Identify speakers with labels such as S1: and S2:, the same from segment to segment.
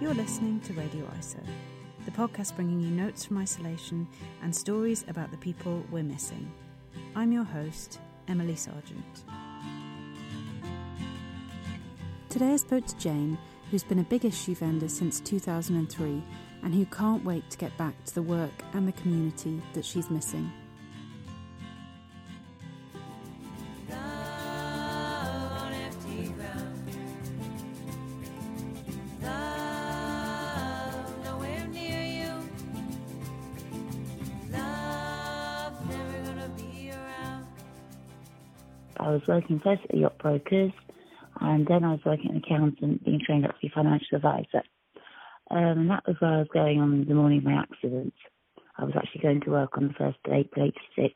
S1: You're listening to Radio ISO, the podcast bringing you notes from isolation and stories about the people we're missing. I'm your host, Emily Sargent. Today I spoke to Jane, who's been a big issue vendor since 2003 and who can't wait to get back to the work and the community that she's missing.
S2: Working first at yacht brokers, and then I was working as an accountant, being trained up to be a financial advisor. Um, and that was where I was going on the morning of my accident. I was actually going to work on the first of April, 86.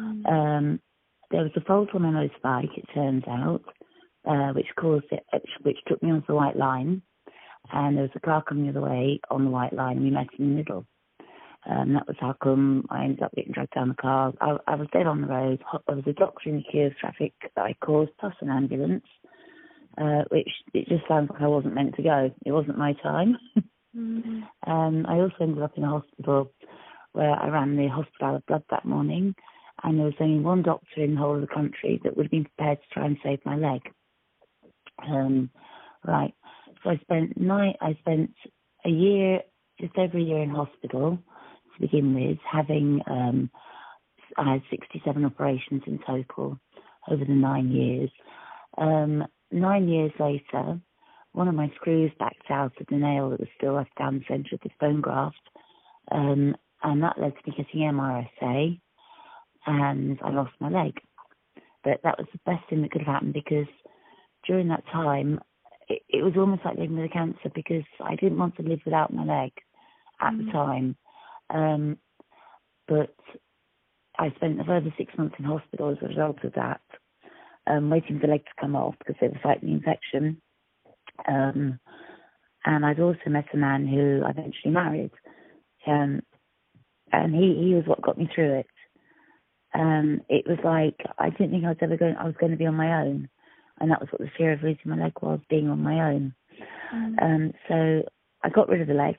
S2: Mm. Um, there was a fault on my motorbike, it turns out, uh, which caused it, which took me onto the white line. And there was a car coming the other way on the white line, and we met in the middle. Um, that was how come I ended up getting dragged down the car. I, I was dead on the road. I was a doctor in the queue of traffic that I caused, plus an ambulance, uh, which it just sounds like I wasn't meant to go. It wasn't my time. mm-hmm. um, I also ended up in a hospital where I ran the hospital of blood that morning, and there was only one doctor in the whole of the country that would have been prepared to try and save my leg. Um, right. So I spent nine. I spent a year, just over a year in hospital begin with, having um, I had 67 operations in total over the nine years. Um, nine years later, one of my screws backed out of the nail that was still left down the centre of this bone graft, um, and that led to me getting MRSA, and I lost my leg. But that was the best thing that could have happened because during that time, it, it was almost like living with a cancer because I didn't want to live without my leg at mm. the time. Um, but I spent a further six months in hospital as a result of that, um, waiting for the leg to come off because they were fighting the infection. Um, and I'd also met a man who I eventually married. Um, and he, he was what got me through it. Um, it was like I didn't think I was ever going I was going to be on my own. And that was what the fear of losing my leg was, being on my own. Mm. Um, so I got rid of the leg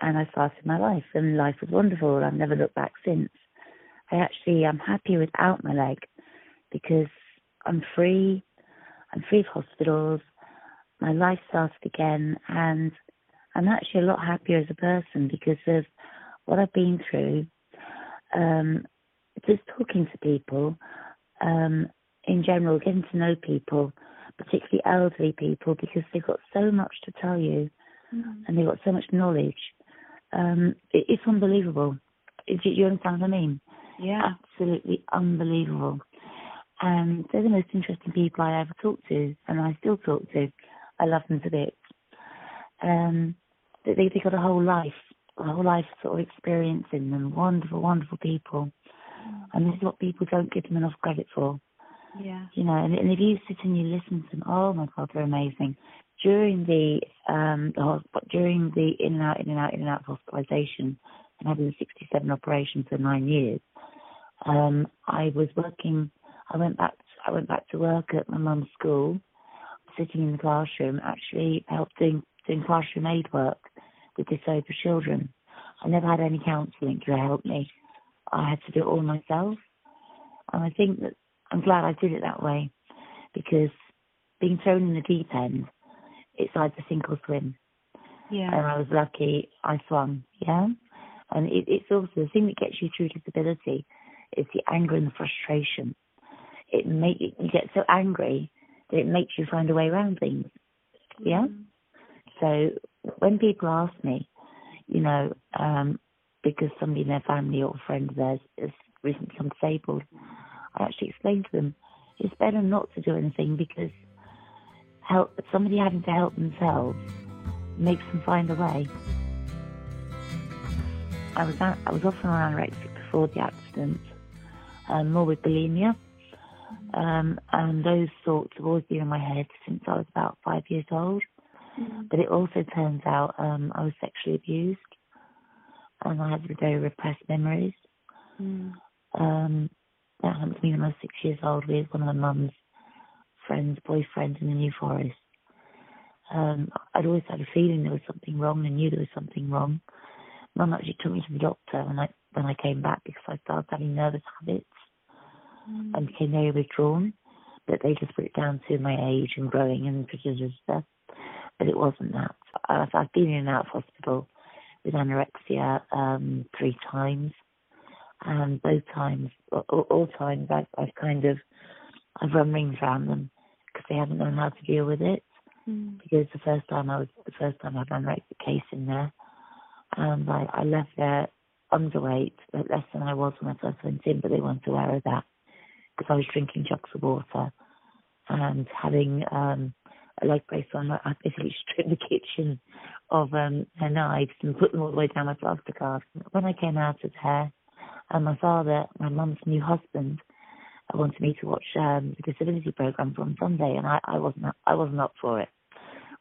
S2: and I started my life, and life was wonderful. I've never looked back since. I actually am happy without my leg because I'm free. I'm free of hospitals. My life started again, and I'm actually a lot happier as a person because of what I've been through. Um, just talking to people, um, in general, getting to know people, particularly elderly people, because they've got so much to tell you, mm. and they've got so much knowledge um, it, it's unbelievable. Do you understand what I mean?
S1: Yeah.
S2: Absolutely unbelievable. And they're the most interesting people I ever talked to, and I still talk to. I love them to bits. Um, they, they got a whole life, a whole life sort of experience in them. Wonderful, wonderful people. And this is what people don't give them enough credit for.
S1: Yeah.
S2: You know, and, and if you sit and you listen to them, oh my God, they're amazing during the um the during the in and out in and out in and out hospitalisation and having the 67 operations for nine years, um, I was working. I went back. I went back to work at my mum's school, sitting in the classroom, actually helping doing, doing classroom aid work with disabled children. I never had any counselling to help me. I had to do it all myself, and I think that I'm glad I did it that way because being thrown in the deep end it's either sink or swim.
S1: Yeah.
S2: And I was lucky I swam, yeah. And it, it's also the thing that gets you through disability is the anger and the frustration. It make you get so angry that it makes you find a way around things. Yeah. Mm. So when people ask me, you know, um, because somebody in their family or friend of theirs has recently become disabled, I actually explain to them it's better not to do anything because help somebody having to help themselves makes them find a way. I was I was often on anorexic before the accident, um, more with bulimia, um, and those thoughts have always been in my head since I was about five years old. Mm. But it also turns out um, I was sexually abused, and I have very repressed memories. Mm. Um, that happened to me when I was six years old with one of my mum's friend's boyfriend in the New Forest. Um, I'd always had a feeling there was something wrong I knew there was something wrong. Mum actually took me to the doctor when I when I came back because I started having nervous habits mm. and became very withdrawn. But they just put it down to my age and growing and stuff. But it wasn't that. I've, I've been in and out of hospital with anorexia um, three times, and both times, all, all times, I've, I've kind of I've run rings around them because they haven't known how to deal with it. Mm. Because the first time I was the first time I had an anorexia case in there, and I, I left there underweight, but less than I was when I first went in, but they weren't aware of that because I was drinking jugs of water and having um, a leg brace on. I basically stripped the kitchen of um, their knives and put them all the way down my plaster cast. When I came out of there, and my father, my mum's new husband, wanted me to watch um, the disability programs on Sunday, and I, I wasn't I wasn't up for it.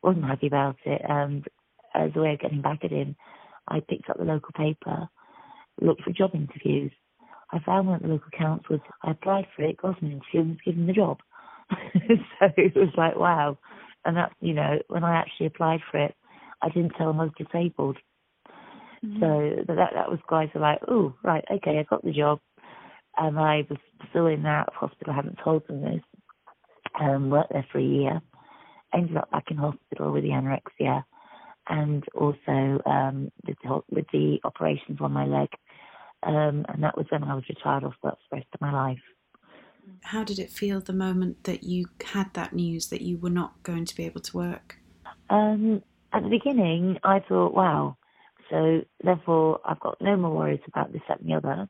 S2: wasn't happy about it. And as a way of getting back at him, I picked up the local paper, looked for job interviews. I found one at the local council. I applied for it, got an interview, and was given the job. so it was like wow. And that you know when I actually applied for it, I didn't tell them I was disabled. Mm-hmm. So that that was guys quite like, oh right, okay, I got the job and I was still in of hospital. I hadn't told them this. Um, worked there for a year. Ended up back in hospital with the anorexia, and also um, with, the, with the operations on my leg. Um, and that was when I was retired off work for the rest of my life.
S1: How did it feel the moment that you had that news that you were not going to be able to work?
S2: Um, at the beginning, I thought, wow, so therefore I've got no more worries about this, that, and the other.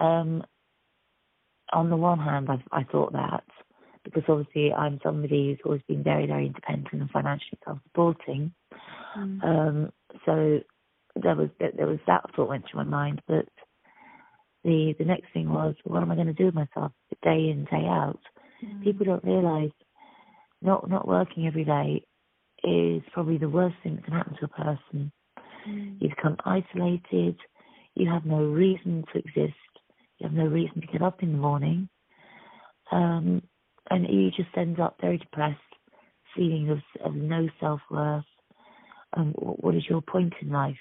S2: Um, on the one hand, I, I thought that because obviously I'm somebody who's always been very, very independent and financially self-supporting. Mm. Um, so there was there was that thought went through my mind, but the the next thing was, what am I going to do with myself day in day out? Mm. People don't realise not not working every day is probably the worst thing that can happen to a person. Mm. You become isolated. You have no reason to exist. You have no reason to get up in the morning. Um, and you just end up very depressed, feeling of, of no self worth. Um, what is your point in life?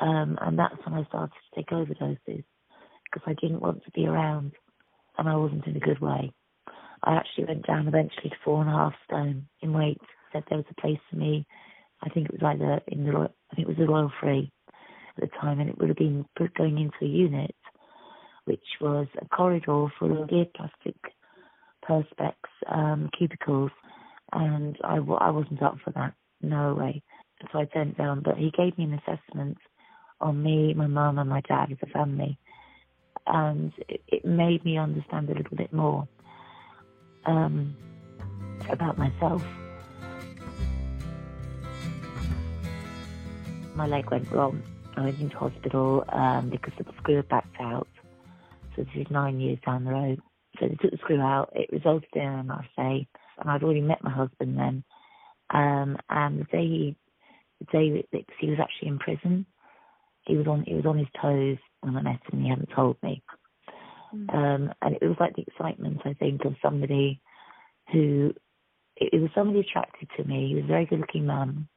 S2: Um, and that's when I started to take overdoses because I didn't want to be around and I wasn't in a good way. I actually went down eventually to four and a half stone in weight. Said there was a place for me. I think it was the in the I think it was the Royal Free at the time, and it would have been going into a unit which was a corridor full of geared plastic perspex um, cubicles, and I, I wasn't up for that. No way. So I turned down, but he gave me an assessment on me, my mum, and my dad as a family, and it, it made me understand a little bit more um, about myself. My leg went wrong. I went into hospital um, because the screw backed out. So this is nine years down the road. So they took the screw out. It resulted in an MRSA, and I'd already met my husband then. Um, and the day he, the day that he was actually in prison, he was on he was on his toes when I met him. He hadn't told me. Mm. Um, and it was like the excitement, I think, of somebody who it, it was somebody attracted to me. He was a very good-looking man.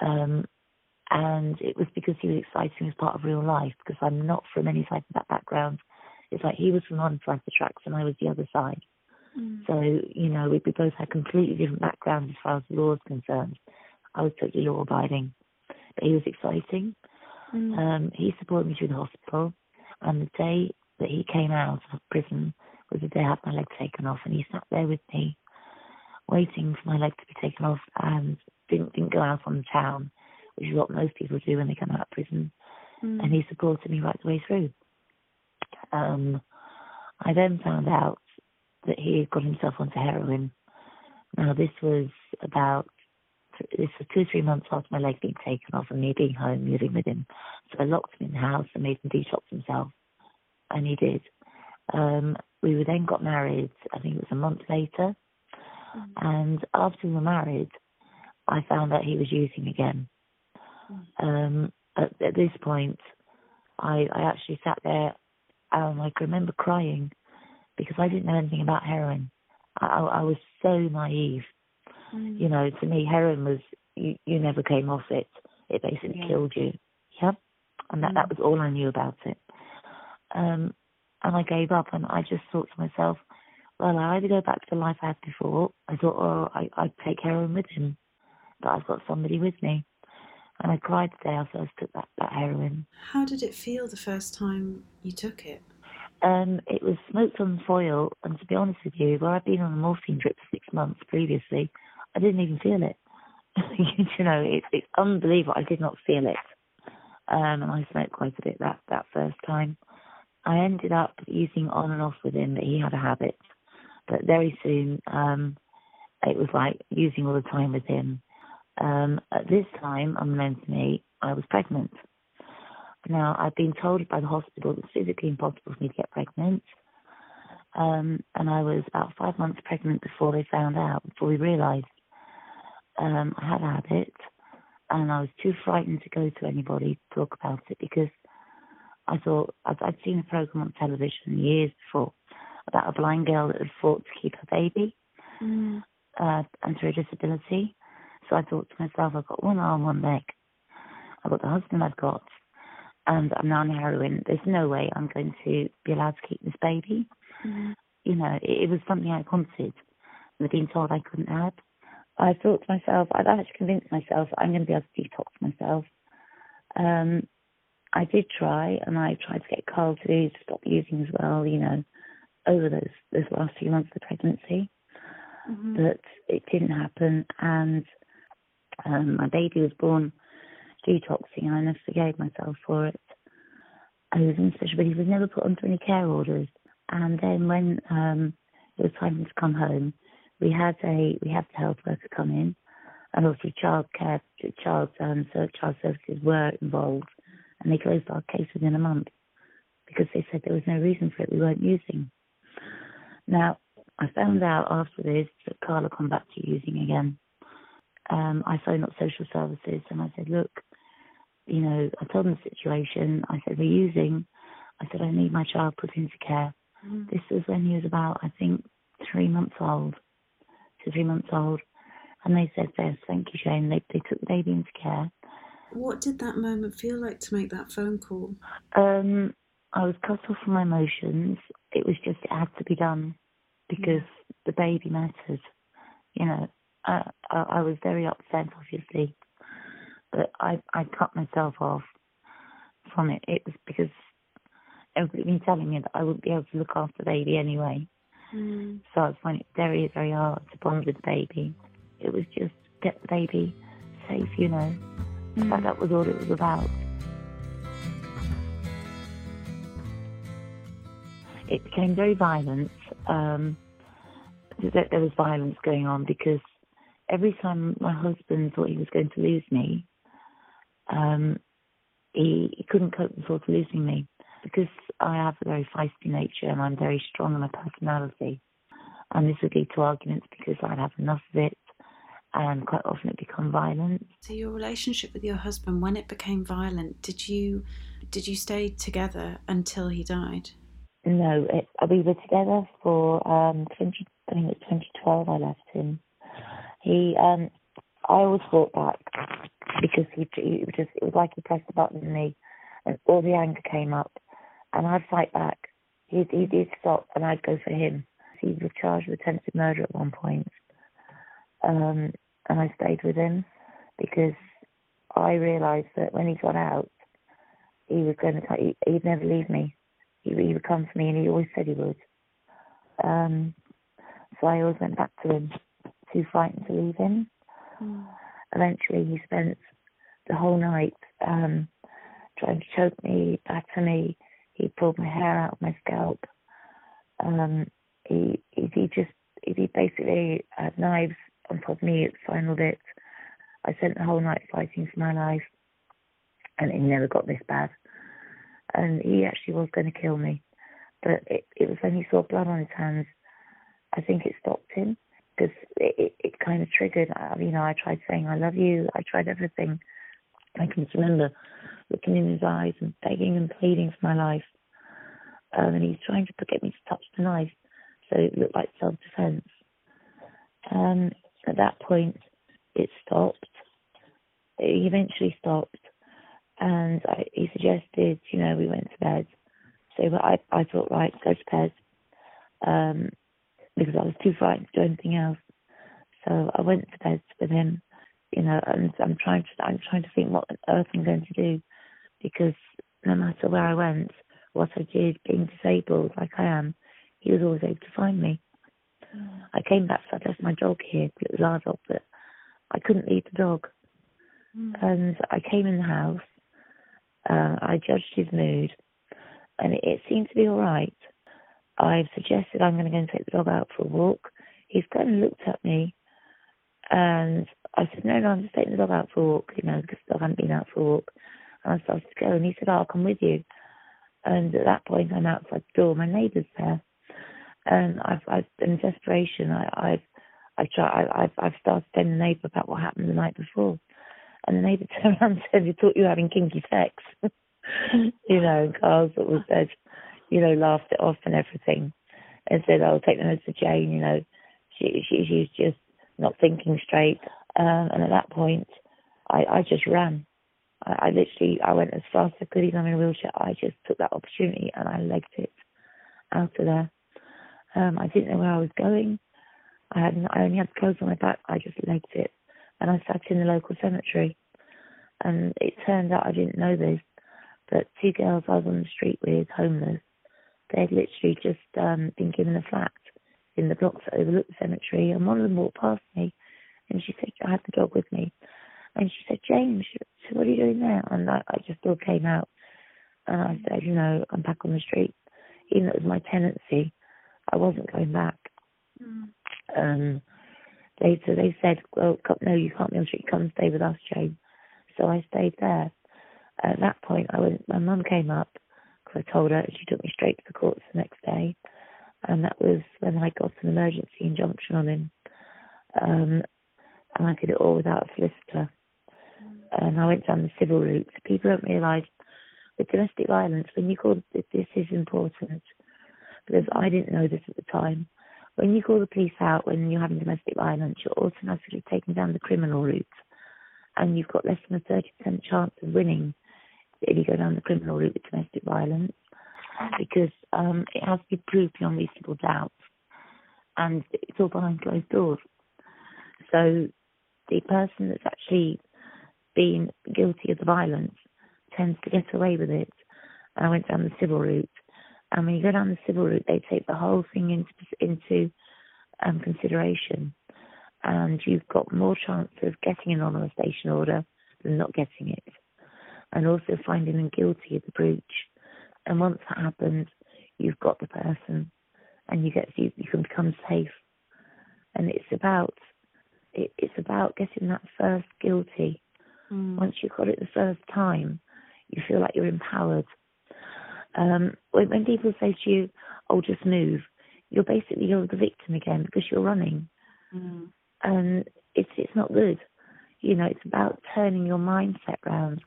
S2: Um, and it was because he was exciting as part of real life because I'm not from any type of that background. It's like he was from one side of the tracks and I was the other side. Mm. So, you know, we, we both had completely different backgrounds as far as the law is concerned. I was totally law abiding, but he was exciting. Mm. Um, he supported me through the hospital, and the day that he came out of prison was the day I had my leg taken off, and he sat there with me, waiting for my leg to be taken off, and didn't didn't go out on the town, which is what most people do when they come out of prison. Mm. And he supported me right the way through. Um, I then found out that he had got himself onto heroin. Now this was about this was two or three months after my leg being taken off and me being home living with him. So I locked him in the house and made him detox himself, and he did. Um, we then got married. I think it was a month later, mm-hmm. and after we were married, I found out he was using again. Mm-hmm. Um, at, at, this point, I, I actually sat there um, I can remember crying because I didn't know anything about heroin. I, I, was so naive. Mm. You know, to me, heroin was you, you never came off it. It basically yeah. killed you. Yeah, and that mm. that was all I knew about it. Um, and I gave up, and I just thought to myself, well, I either go back to the life I had before. I thought, oh, I, I'd take heroin with him, but I've got somebody with me. And I cried the day I first took that heroin.
S1: How did it feel the first time you took it?
S2: Um, it was smoked on foil, and to be honest with you, where I'd been on a morphine drip for six months previously, I didn't even feel it. you know, it, it's unbelievable. I did not feel it, um, and I smoked quite a bit that that first time. I ended up using on and off with him, but he had a habit. But very soon, um, it was like using all the time with him. Um, at this time, unknown to me, I was pregnant. Now, I've been told by the hospital it's physically impossible for me to get pregnant. Um, and I was about five months pregnant before they found out, before we realised um, I had a habit. And I was too frightened to go to anybody to talk about it because I thought I'd, I'd seen a program on television years before about a blind girl that had fought to keep her baby mm. uh, and through a disability. So I thought to myself, I've got one arm, one leg. I've got the husband I've got, and I'm now on heroin. There's no way I'm going to be allowed to keep this baby. Mm. You know, it, it, was something I wanted, and being told I couldn't have. I thought to myself, I'd actually convinced myself I'm going to be able to detox myself. Um, I did try, and I tried to get Carl to, to stop using as well. You know, over those those last few months of the pregnancy, mm-hmm. but it didn't happen, and um, my baby was born detoxing, and I never forgave myself for it. I was in special, but he was never put onto any care orders. And then when um, it was time to come home, we had a we had the health worker come in, and obviously child care, child um, child services were involved, and they closed our case within a month because they said there was no reason for it. We weren't using. Now I found out after this that Carla come back to using again. Um, I phoned up social services and I said, look, you know, I told them the situation. I said, we're using. I said, I need my child put into care. Mm. This was when he was about, I think, three months old, two, three months old. And they said, yes, thank you, Shane. They, they took the baby into care.
S1: What did that moment feel like to make that phone call?
S2: Um, I was cut off from my emotions. It was just, it had to be done because yeah. the baby mattered. You know, I, I, I was very upset, obviously, but I I cut myself off from it. It was because everybody been telling me that I wouldn't be able to look after the baby anyway. Mm. So I was finding it very very hard to bond with the baby. It was just get the baby safe, you know. Mm. That that was all it was about. It became very violent. Um, there was violence going on because every time my husband thought he was going to lose me, um, he, he couldn't cope with thought of losing me because I have a very feisty nature and I'm very strong in my personality. And this would lead to arguments because I'd have enough of it and quite often it become violent.
S1: So your relationship with your husband, when it became violent, did you did you stay together until he died?
S2: No, it, we were together for um, 20, I think it was 2012 I left him. He, um, I always fought back because he, he just it was like he pressed the button on me, and all the anger came up, and I'd fight back. He he did stop, and I'd go for him. He was charged with attempted murder at one point, um, and I stayed with him because I realised that when he got out, he was going to he, he'd never leave me. He, he would come for me, and he always said he would. Um, so I always went back to him, too frightened to leave him. Mm. Eventually, he spent the whole night um, trying to choke me, batter me. He pulled my hair out of my scalp. Um, he, he, he just he basically had knives on top of me the final bit. I spent the whole night fighting for my life, and it never got this bad. And he actually was going to kill me, but it, it was when he saw blood on his hands. I think it stopped him because it, it, it kind of triggered. Uh, you know, I tried saying I love you. I tried everything. I can just remember looking in his eyes and begging and pleading for my life. Um, and he's trying to get me to touch the knife, so it looked like self-defense. Um, at that point, it stopped. It eventually stopped, and I, he suggested, you know, we went to bed. So I, I thought, right, go to bed, um, because I was too frightened to do anything else. So I went to bed with him, you know, and I'm trying to, I'm trying to think what on earth I'm going to do, because no matter where I went, what I did, being disabled like I am, he was always able to find me. Mm. I came back, so I left my dog here. It was our dog, but I couldn't leave the dog. Mm. And I came in the house. Uh, I judged his mood, and it, it seemed to be all right. I've suggested I'm going to go and take the dog out for a walk. He's kind of looked at me, and I said, no, no, I'm just taking the dog out for a walk, you know, because the dog hadn't been out for a walk. And I started to go, and he said, oh, I'll come with you. And at that point, I'm outside the door. My neighbour's there, and I've, I've in desperation, I, I've, I try, I, I've, I've started telling the neighbour about what happened the night before, and the neighbour turned around and said, "You thought you were having kinky sex," you know. And Carl sort of said, you know, laughed it off and everything, and said, "I'll take the notes to Jane." You know, she, she, she's just not thinking straight. Um, and at that point, I, I just ran. I, I literally, I went as fast as I could, even I'm in a wheelchair. I just took that opportunity and I legged it out of there. Um, I didn't know where I was going. I had I only had clothes on my back. I just legged it, and I sat in the local cemetery. And it turned out I didn't know this, but two girls I was on the street with, homeless, they'd literally just um, been given a flat in the blocks that overlooked the cemetery, and one of them walked past me, and she said, "I had the dog with me," and she said, "James, so what are you doing there?" And I, I just all came out, and I said, "You know, I'm back on the street, even though it was my tenancy." I wasn't going back. Mm. Um, they so they said, well, no, you can't be on the street. Come stay with us, Jane. So I stayed there. At that point, I went. My mum came up because I told her, and she took me straight to the courts the next day. And that was when I got an emergency injunction on him. Um, and I did it all without a solicitor. And I went down the civil route. People don't realise with domestic violence, when you call this is important, because I didn't know this at the time. When you call the police out when you're having domestic violence, you're automatically taken down the criminal route, and you've got less than a 30% chance of winning if you go down the criminal route with domestic violence, because um, it has to be proved beyond reasonable doubt, and it's all behind closed doors. So the person that's actually been guilty of the violence tends to get away with it. And I went down the civil route and when you go down the civil route, they take the whole thing into into um, consideration, and you've got more chance of getting an non-molestation order than not getting it, and also finding them guilty of the breach. And once that happens, you've got the person, and you get you, you can become safe. And it's about it, it's about getting that first guilty. Mm. Once you've got it the first time, you feel like you're empowered um, when, when people say to you, "Oh, just move," you're basically you're the victim again because you're running, mm. and it's it's not good. You know, it's about turning your mindset round.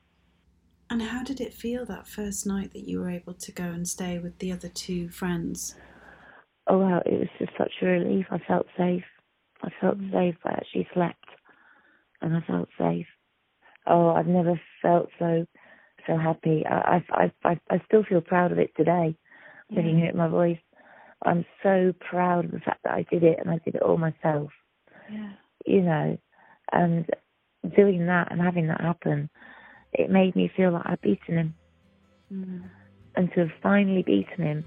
S1: And how did it feel that first night that you were able to go and stay with the other two friends?
S2: Oh well, it was just such a relief. I felt safe. I felt mm. safe. I actually slept, and I felt safe. Oh, I've never felt so so happy. I, I, I, I still feel proud of it today. Yeah. When you hear my voice, I'm so proud of the fact that I did it and I did it all myself.
S1: Yeah.
S2: You know, and doing that and having that happen, it made me feel like I'd beaten him. Mm. And to have finally beaten him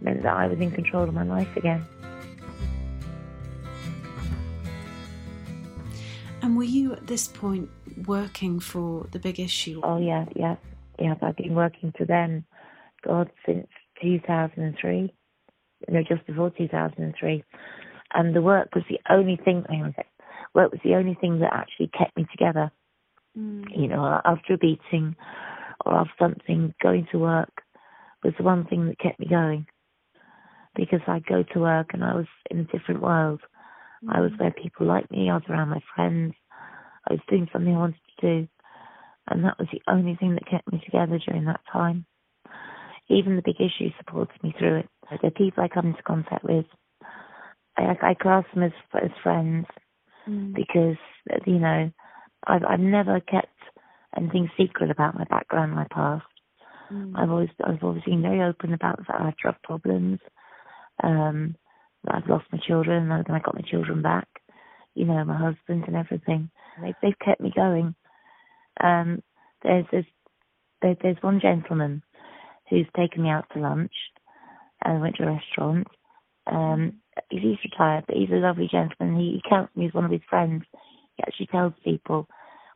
S2: meant that I was in control of my life again.
S1: And were you at this point working for the big issue?
S2: Oh yeah, yeah. Yes, I've been working for them, God, since 2003. You know, just before 2003. And the work was the only thing, hang on a sec, work was the only thing that actually kept me together. Mm. You know, after a beating or after something, going to work was the one thing that kept me going. Because I'd go to work and I was in a different world. Mm. I was mm. where people like me, I was around my friends, I was doing something I wanted to do and that was the only thing that kept me together during that time. Even the big issues supported me through it. The people I come into contact with, I, I class them as, as friends, mm. because you know I've I've never kept anything secret about my background, my past. Mm. I've always I've always been very open about that I have drug problems, um, that I've lost my children, and then I got my children back, you know, my husband and everything. They've they've kept me going. Um, there's there's there, there's one gentleman who's taken me out to lunch and went to a restaurant. Um, he's retired, but he's a lovely gentleman. He, he counts me as one of his friends. He actually tells people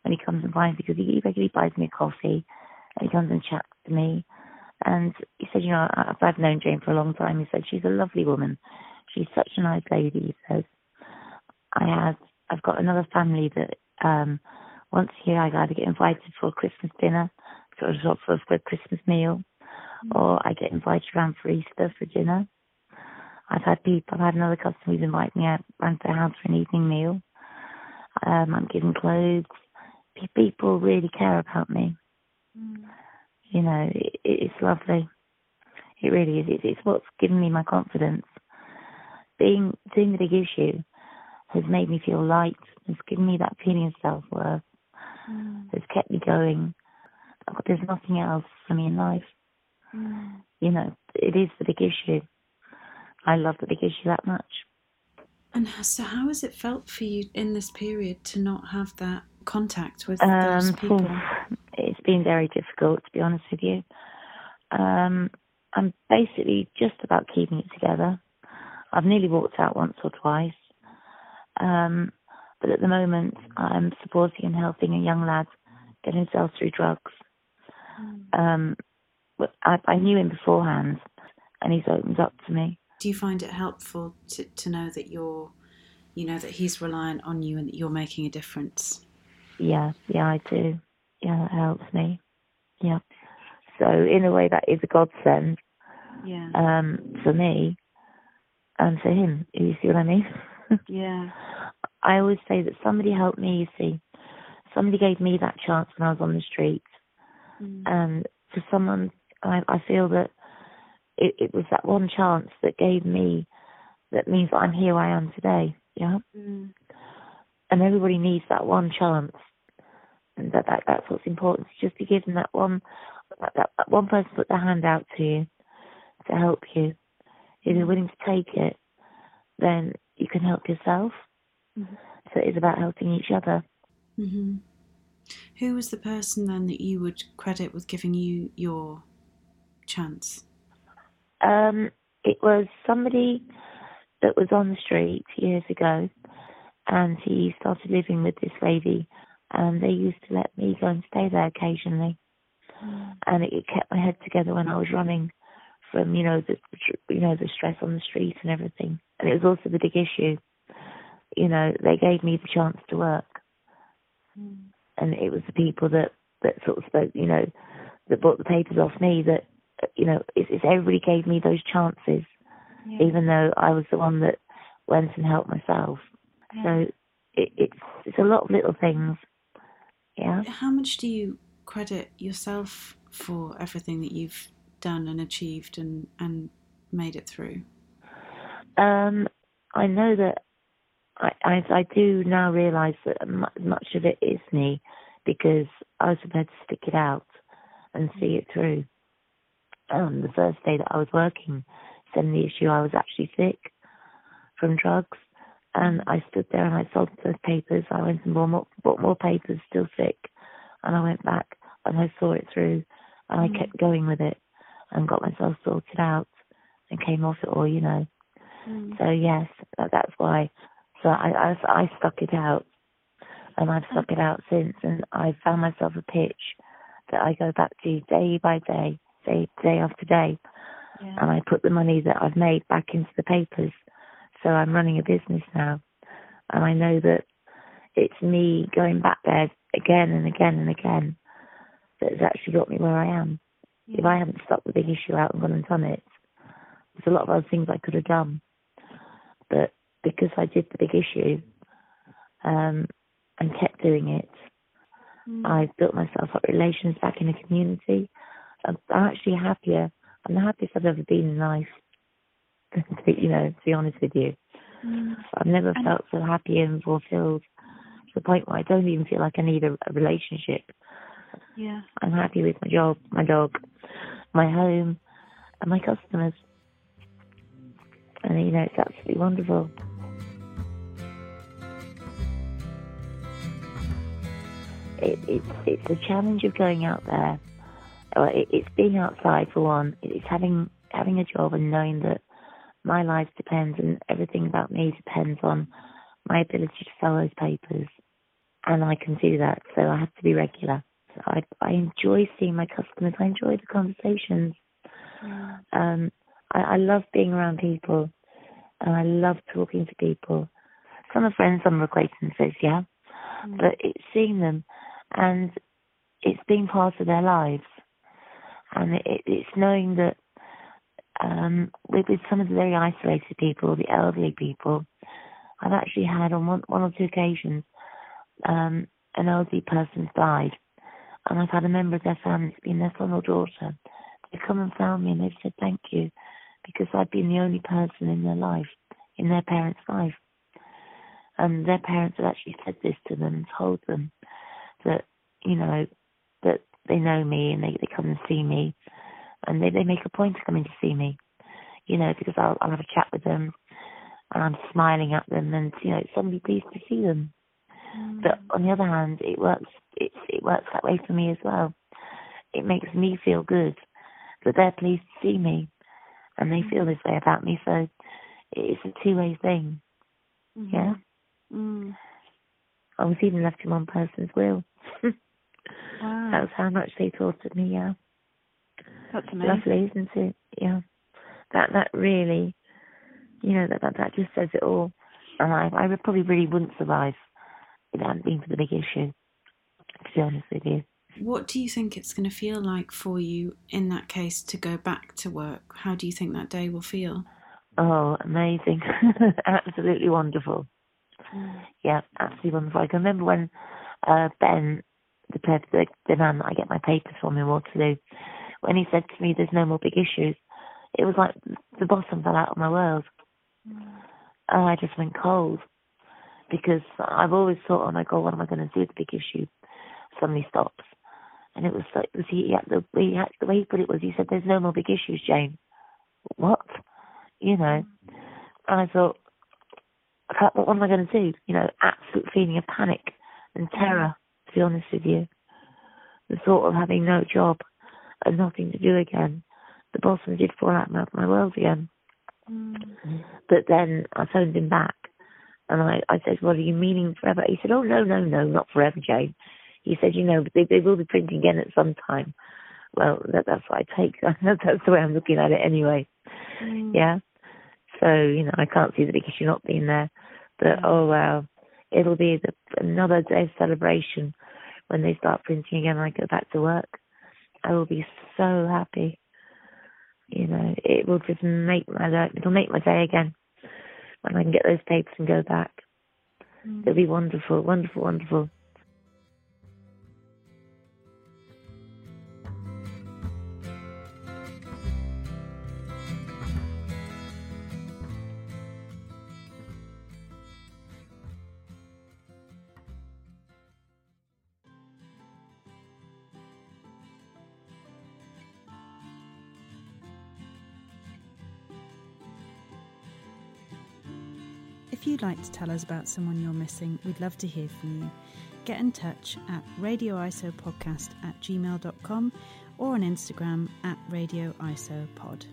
S2: when he comes and finds because he, regularly buys me a coffee and he comes and chats to me. And he said, you know, I've, known Jane for a long time. He said she's a lovely woman. She's such a nice lady. He says, I have, I've got another family that um once a year I either get invited for a Christmas dinner, sort of for a Christmas meal, mm-hmm. or I get invited around for Easter for dinner. I've had people, I've had another customer who's invited me out around to their house for an evening meal. Um, I'm giving clothes. People really care about me. Mm. You know, it, it's lovely. It really is. It's, it's what's given me my confidence. Being doing the big issue has made me feel light. Has given me that feeling of self worth. Mm. Has kept me going. There's nothing else for me in life. Mm. You know, it is the big issue. I love the big issue that much.
S1: And so, how has it felt for you in this period to not have that contact with um, those people?
S2: It's been very difficult, to be honest with you. Um, I'm basically just about keeping it together. I've nearly walked out once or twice. Um, but at the moment, I'm supporting and helping a young lad get himself through drugs. Mm. Um, I, I knew him beforehand, and he's opened up to me.
S1: Do you find it helpful to, to know that you're, you know, that he's reliant on you and that you're making a difference?
S2: Yeah, yeah, I do. Yeah, that helps me. Yeah. So in a way, that is a godsend.
S1: Yeah.
S2: Um, for me, and for him. You see what I mean?
S1: yeah.
S2: I always say that somebody helped me. You see, somebody gave me that chance when I was on the street, mm. and for someone, I, I feel that it, it was that one chance that gave me that means that I'm here where I am today. Yeah. Mm. And everybody needs that one chance. And that, that that's what's important. Just to give them that one that, that one person put their hand out to you to help you. If you're willing to take it, then you can help yourself. Mm-hmm. So it is about helping each other.
S1: Mm-hmm. Who was the person then that you would credit with giving you your chance?
S2: Um, it was somebody that was on the street years ago, and he started living with this lady, and they used to let me go and stay there occasionally, and it, it kept my head together when I was running from you know the you know the stress on the street and everything, and it was also the big issue. You know, they gave me the chance to work, mm. and it was the people that that sort of spoke, you know, that bought the papers off me that you know, it's, it's everybody gave me those chances, yeah. even though I was the one that went and helped myself. Yeah. So it, it's it's a lot of little things. Yeah.
S1: How much do you credit yourself for everything that you've done and achieved and and made it through?
S2: Um, I know that I, I, I do now realise that much of it is me because I was prepared to stick it out and see it through um, the first day that I was working, sending the issue, I was actually sick from drugs. And I stood there and I sold those papers. I went and bought more, bought more papers, still sick. And I went back and I saw it through and I mm. kept going with it and got myself sorted out and came off it all, you know. Mm. So yes, that, that's why. So I, I, I stuck it out and I've stuck it out since and I found myself a pitch that I go back to day by day day, day after day. Yeah. And I put the money that I've made back into the papers. So I'm running a business now. And I know that it's me going back there again and again and again that has actually got me where I am. If I hadn't stopped the big issue out and gone and done it, there's a lot of other things I could have done. But because I did the big issue um, and kept doing it, mm. I built myself up relations back in the community. I'm, actually happier. I'm the happiest I've ever been in life. you know, to be honest with you. Mm. I've never and felt so happy and fulfilled to the point where I don't even feel like I need a, a relationship.
S1: Yeah.
S2: I'm happy with my job, my dog, my home, and my customers. And you know, it's absolutely wonderful. It, it's it's the challenge of going out there. It, it's being outside for one. It's having having a job and knowing that my life depends and everything about me depends on my ability to sell those papers. And I can do that, so I have to be regular. So I, I enjoy seeing my customers. I enjoy the conversations. Um, I, I love being around people, and I love talking to people. Some are friends, some are acquaintances, yeah. Mm. But it's seeing them, and it's being part of their lives, and it, it's knowing that um, with, with some of the very isolated people, the elderly people, I've actually had on one, one or two occasions um, an elderly person's died, and I've had a member of their family, it's been their son or daughter, they've come and found me and they've said thank you because I've been the only person in their life, in their parents' life. And their parents have actually said this to them and told them that, you know, that they know me and they, they come and see me and they, they make a point of coming to see me, you know, because I'll, I'll have a chat with them and I'm smiling at them and, you know, somebody pleased to see them. Mm. But on the other hand, it works, it, it works that way for me as well. It makes me feel good that they're pleased to see me and they feel this way about me. So it's a two way thing. Mm-hmm. Yeah. Mm. I was even left in one person's will. wow. That was how much they thought of me, yeah.
S1: That's amazing.
S2: Lovely, isn't it? Yeah. That that really, you know, that that, that just says it all. And I I probably really wouldn't survive if it hadn't been for the big issue. To be honest with you.
S1: What do you think it's going to feel like for you in that case to go back to work? How do you think that day will feel?
S2: Oh, amazing. absolutely wonderful. Yeah, absolutely wonderful. I can remember when uh, Ben, the, the, the man that I get my papers from in Waterloo, when he said to me, "There's no more big issues," it was like the bottom fell out of my world. Mm. And I just went cold because I've always thought, "Oh my God, what am I going to do with the big issue?" Suddenly stops, and it was like was he yeah, the way he had, the way he put it was he said, "There's no more big issues, Jane." What? You know, and I thought, what am I going to do? You know, absolute feeling of panic and terror. To be honest with you, the thought of having no job and nothing to do again. The bottom did fall out of my world again. Mm. But then I phoned him back and I, I said, What are you meaning forever? He said, Oh, no, no, no, not forever, Jane. He said, You know, but they, they will be printing again at some time. Well, that, that's what I take. that's the way I'm looking at it anyway. Mm. Yeah. So, you know, I can't see the big issue not being there. But, oh, well, It'll be the, another day of celebration when they start printing again and I go back to work. I will be so happy. You know, it will just make my day, it'll make my day again when I can get those papers and go back. Mm. It'll be wonderful, wonderful, wonderful.
S1: You'd like to tell us about someone you're missing, we'd love to hear from you. Get in touch at radioisopodcast at gmail.com or on Instagram at radioisopod.